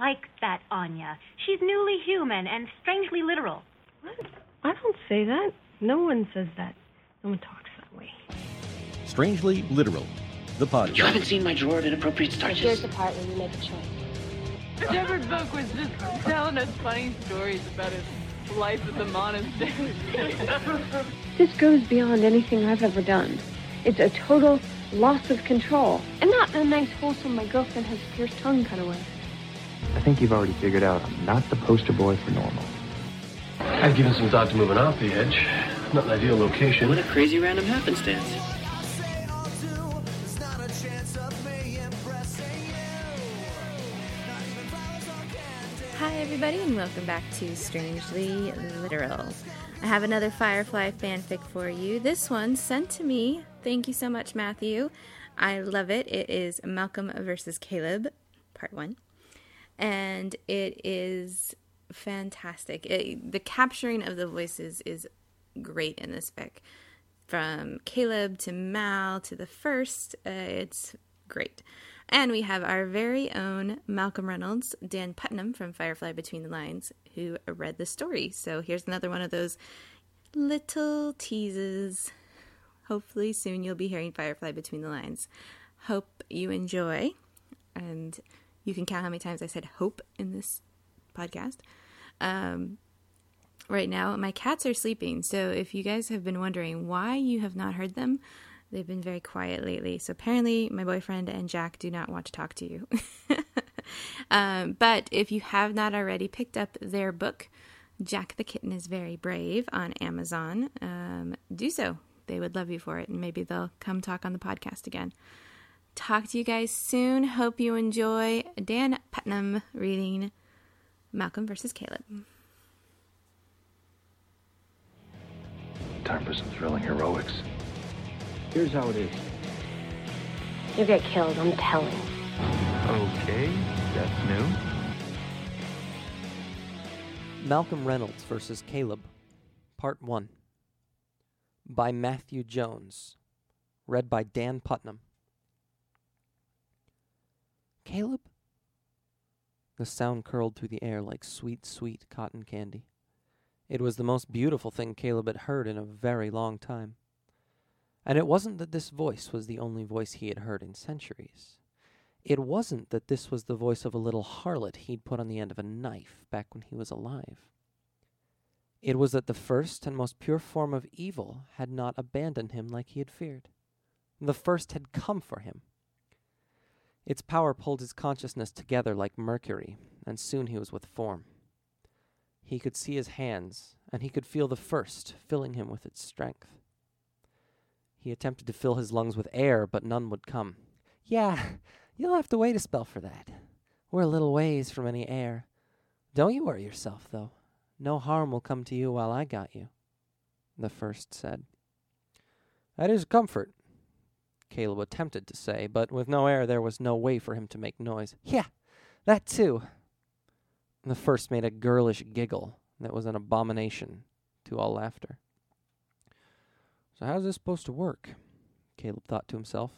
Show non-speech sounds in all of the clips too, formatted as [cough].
like that Anya. She's newly human and strangely literal. What? I don't say that. No one says that. No one talks that way. Strangely Literal, the podcast. You haven't seen my drawer of inappropriate starches? Here's the part where you make a choice. Shepherd Book was just telling us funny stories about his life at the monastery. [laughs] this goes beyond anything I've ever done. It's a total loss of control. And not a nice, wholesome, my girlfriend has a pierced tongue kind of way. I think you've already figured out I'm not the poster boy for normal. I've given some thought to moving off the edge. Not an ideal location. What a crazy random happenstance. Hi, everybody, and welcome back to Strangely Literal. I have another Firefly fanfic for you. This one sent to me. Thank you so much, Matthew. I love it. It is Malcolm versus Caleb, part one. And it is fantastic. It, the capturing of the voices is great in this fic. From Caleb to Mal to the first, uh, it's great. And we have our very own Malcolm Reynolds, Dan Putnam from Firefly Between the Lines, who read the story. So here's another one of those little teases. Hopefully, soon you'll be hearing Firefly Between the Lines. Hope you enjoy. And you can count how many times I said hope in this podcast. Um, right now, my cats are sleeping. So if you guys have been wondering why you have not heard them, They've been very quiet lately. So apparently, my boyfriend and Jack do not want to talk to you. [laughs] um, but if you have not already picked up their book, Jack the Kitten is Very Brave on Amazon, um, do so. They would love you for it, and maybe they'll come talk on the podcast again. Talk to you guys soon. Hope you enjoy Dan Putnam reading Malcolm versus Caleb. Time for some thrilling heroics. Here's how it is. You get killed, I'm telling. Okay, that's new. Malcolm Reynolds versus Caleb, Part 1. By Matthew Jones. Read by Dan Putnam. Caleb? The sound curled through the air like sweet, sweet cotton candy. It was the most beautiful thing Caleb had heard in a very long time. And it wasn't that this voice was the only voice he had heard in centuries. It wasn't that this was the voice of a little harlot he'd put on the end of a knife back when he was alive. It was that the first and most pure form of evil had not abandoned him like he had feared. The first had come for him. Its power pulled his consciousness together like mercury, and soon he was with form. He could see his hands, and he could feel the first filling him with its strength. He attempted to fill his lungs with air, but none would come. Yeah, you'll have to wait a spell for that. We're a little ways from any air. Don't you worry yourself, though. No harm will come to you while I got you, the first said. That is comfort, Caleb attempted to say, but with no air there was no way for him to make noise. Yeah, that too. The first made a girlish giggle that was an abomination to all laughter. So, how's this supposed to work? Caleb thought to himself.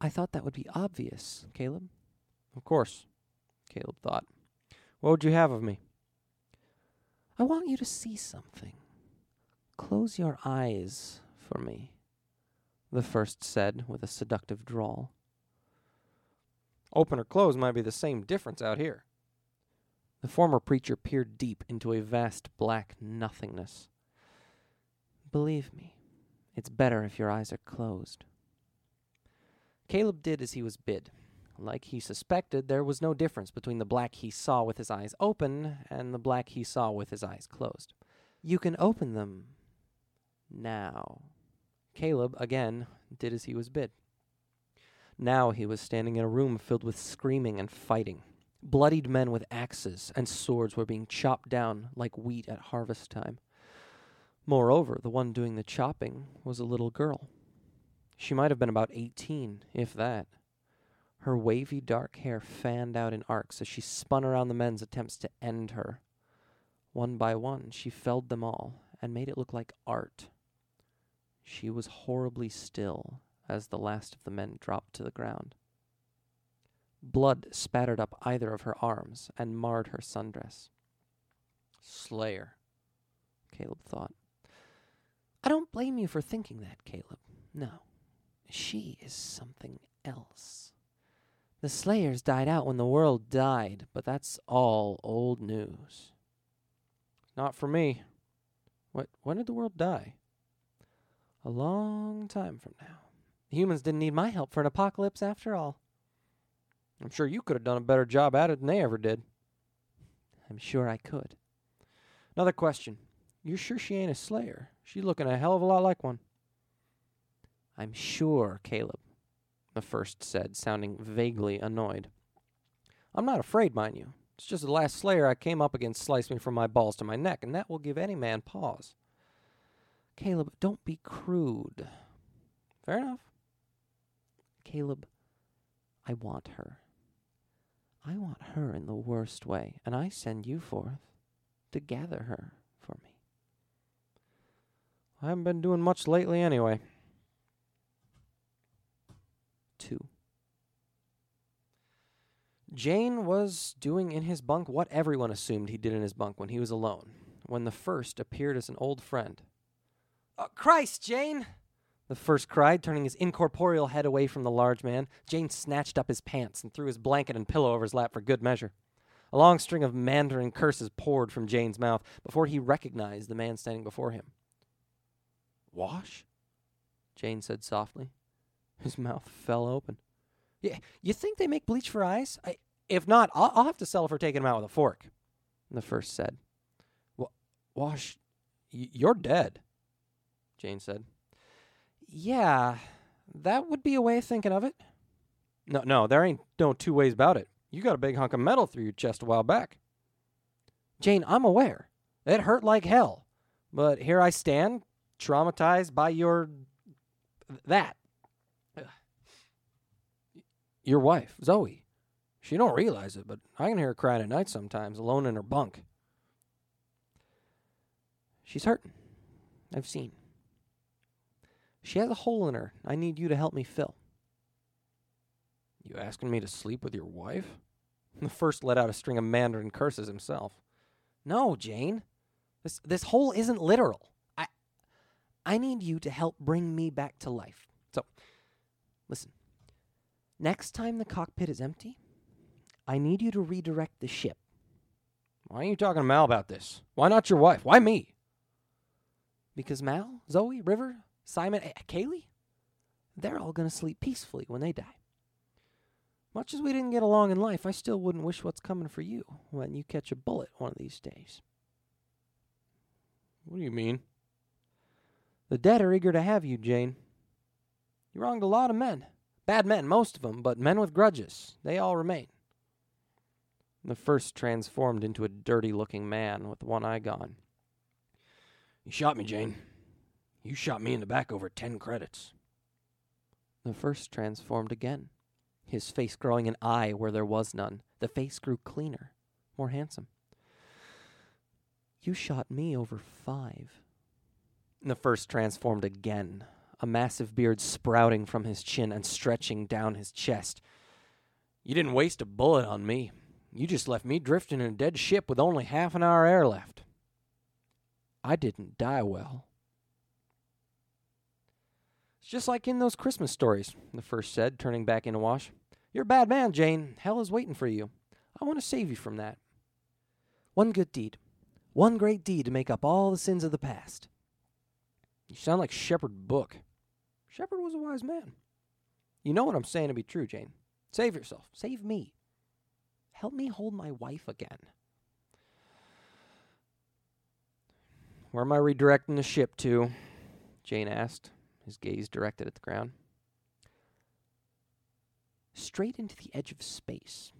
I thought that would be obvious, Caleb. Of course, Caleb thought. What would you have of me? I want you to see something. Close your eyes for me, the first said with a seductive drawl. Open or close might be the same difference out here. The former preacher peered deep into a vast black nothingness. Believe me, it's better if your eyes are closed. Caleb did as he was bid. Like he suspected, there was no difference between the black he saw with his eyes open and the black he saw with his eyes closed. You can open them now. Caleb, again, did as he was bid. Now he was standing in a room filled with screaming and fighting. Bloodied men with axes and swords were being chopped down like wheat at harvest time. Moreover, the one doing the chopping was a little girl. She might have been about eighteen, if that. Her wavy dark hair fanned out in arcs as she spun around the men's attempts to end her. One by one, she felled them all and made it look like art. She was horribly still as the last of the men dropped to the ground. Blood spattered up either of her arms and marred her sundress. Slayer, Caleb thought. I don't blame you for thinking that, Caleb. No. She is something else. The Slayers died out when the world died, but that's all old news. Not for me. What when did the world die? A long time from now. Humans didn't need my help for an apocalypse after all. I'm sure you could have done a better job at it than they ever did. I'm sure I could. Another question. You're sure she ain't a slayer? She's looking a hell of a lot like one. I'm sure, Caleb, the first said, sounding vaguely annoyed. I'm not afraid, mind you. It's just the last slayer I came up against sliced me from my balls to my neck, and that will give any man pause. Caleb, don't be crude. Fair enough. Caleb, I want her. I want her in the worst way, and I send you forth to gather her for me. I haven't been doing much lately anyway. Two. Jayne was doing in his bunk what everyone assumed he did in his bunk when he was alone, when the first appeared as an old friend. Oh, Christ, Jayne! The first cried, turning his incorporeal head away from the large man. Jayne snatched up his pants and threw his blanket and pillow over his lap for good measure. A long string of Mandarin curses poured from Jayne's mouth before he recognized the man standing before him. Wash? Jayne said softly. His mouth fell open. Yeah, you think they make bleach for eyes? I, if not, I'll, I'll have to settle for taking him out with a fork. The first said. Well, Wash, y- you're dead. Jayne said. Yeah, that would be a way of thinking of it. No, no, there ain't no two ways about it. You got a big hunk of metal through your chest a while back. Jayne, I'm aware. It hurt like hell. But here I stand, traumatized by your. that. [sighs] Your wife, Zoe. She don't realize it, but I can hear her crying at night sometimes, alone in her bunk. She's hurting. I've seen. She has a hole in her I need you to help me fill. You asking me to sleep with your wife? [laughs] The first let out a string of Mandarin curses himself. No, Jayne. This this hole isn't literal. I I need you to help bring me back to life. So, listen. Next time the cockpit is empty, I need you to redirect the ship. Why are you talking to Mal about this? Why not your wife? Why me? Because Mal, Zoe, River, Simon, Kaylee, they're all going to sleep peacefully when they die. Much as we didn't get along in life, I still wouldn't wish what's coming for you when you catch a bullet one of these days. What do you mean? The dead are eager to have you, Jayne. You wronged a lot of men. Bad men, most of them, but men with grudges. They all remain. The first transformed into a dirty looking man with one eye gone. You shot me, Jayne. You shot me in the back over ten credits. The first transformed again, his face growing an eye where there was none. The face grew cleaner, more handsome. You shot me over five. The first transformed again, a massive beard sprouting from his chin and stretching down his chest. You didn't waste a bullet on me. You just left me drifting in a dead ship with only half an hour air left. I didn't die well. It's just like in those Christmas stories, the first said, turning back into Wash. You're a bad man, Jayne. Hell is waiting for you. I want to save you from that. One good deed. One great deed to make up all the sins of the past. You sound like Shepherd Book. Shepherd was a wise man. You know what I'm saying to be true, Jayne. Save yourself. Save me. Help me hold my wife again. Where am I redirecting the ship to? Jayne asked, his gaze directed at the ground. Straight into the edge of space,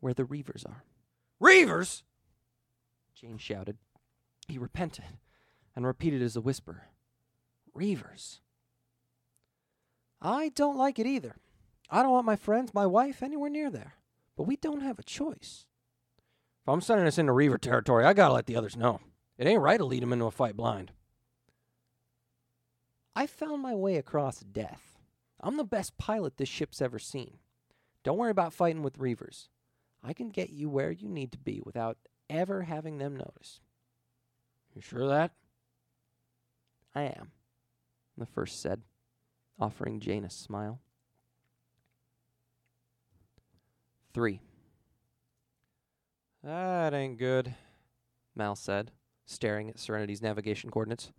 where the Reavers are. Reavers! Jayne shouted. He repented and repeated as a whisper Reavers. I don't like it either. I don't want my friends, my wife, anywhere near there. But we don't have a choice. If I'm sending us into Reaver territory, I gotta let the others know. It ain't right to lead them into a fight blind. I found my way across death. I'm the best pilot this ship's ever seen. Don't worry about fighting with Reavers. I can get you where you need to be without ever having them notice. You sure of that? I am, the first said, offering Jayne a smile. Three. That ain't good, Mal said, staring at Serenity's navigation coordinates.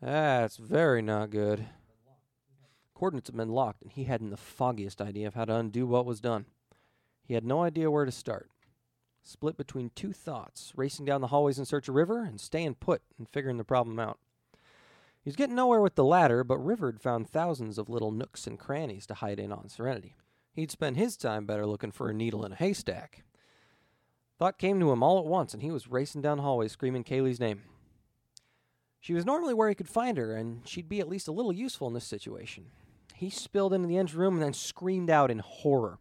That's very not good. Coordinates had been locked, and he hadn't the foggiest idea of how to undo what was done. He had no idea where to start. Split between two thoughts racing down the hallways in search of River and staying put and figuring the problem out. He was getting nowhere with the latter, but River had found thousands of little nooks and crannies to hide in on Serenity. He'd spend his time better looking for a needle in a haystack. Thought came to him all at once, and he was racing down the hallway screaming Kaylee's name. She was normally where he could find her, and she'd be at least a little useful in this situation. He spilled into the engine room and then screamed out in horror.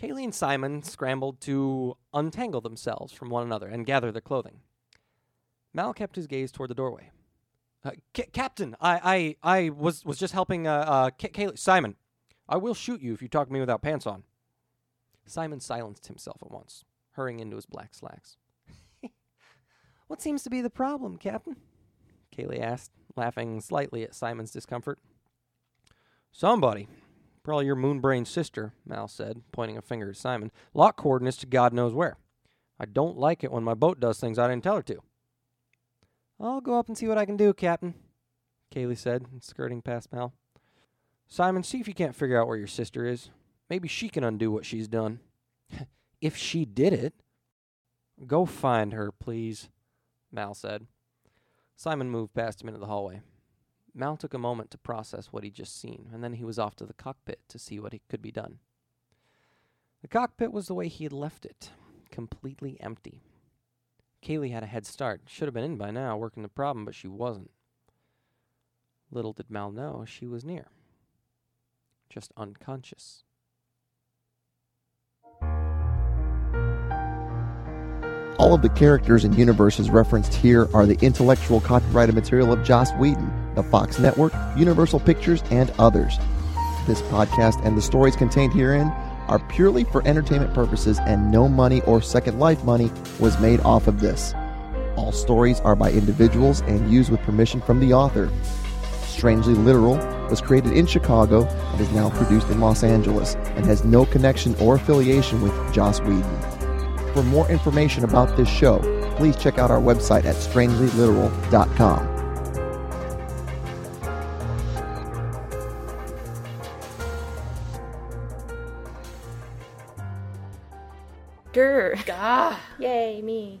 Kaylee and Simon scrambled to untangle themselves from one another and gather their clothing. Mal kept his gaze toward the doorway. Uh, Captain, I, I, I was, was just helping uh, uh, Kaylee. Simon, I will shoot you if you talk to me without pants on. Simon silenced himself at once, hurrying into his black slacks. What seems to be the problem, Captain? Kaylee asked, laughing slightly at Simon's discomfort. Somebody. Probably your moonbrain sister, Mal said, pointing a finger at Simon. Lock coordinates to God knows where. I don't like it when my boat does things I didn't tell her to. I'll go up and see what I can do, Captain, Kaylee said, skirting past Mal. Simon, see if you can't figure out where your sister is. Maybe she can undo what she's done. [laughs] if she did it. Go find her, please, Mal said. Simon moved past him into the hallway. Mal took a moment to process what he'd just seen, and then he was off to the cockpit to see what could be done. The cockpit was the way he had left it, completely empty. Kaylee had a head start. Should have been in by now, working the problem, but she wasn't. Little did Mal know she was near. Just unconscious. All of the characters and universes referenced here are the intellectual copyrighted material of Joss Whedon, the Fox Network, Universal Pictures, and others. This podcast and the stories contained herein are purely for entertainment purposes, and no money or Second Life money was made off of this. All stories are by individuals and used with permission from the author. Strangely Literal was created in Chicago and is now produced in Los Angeles and has no connection or affiliation with Joss Whedon. For more information about this show, please check out our website at strangelyliteral.com. Grr. Gah. Yay, me.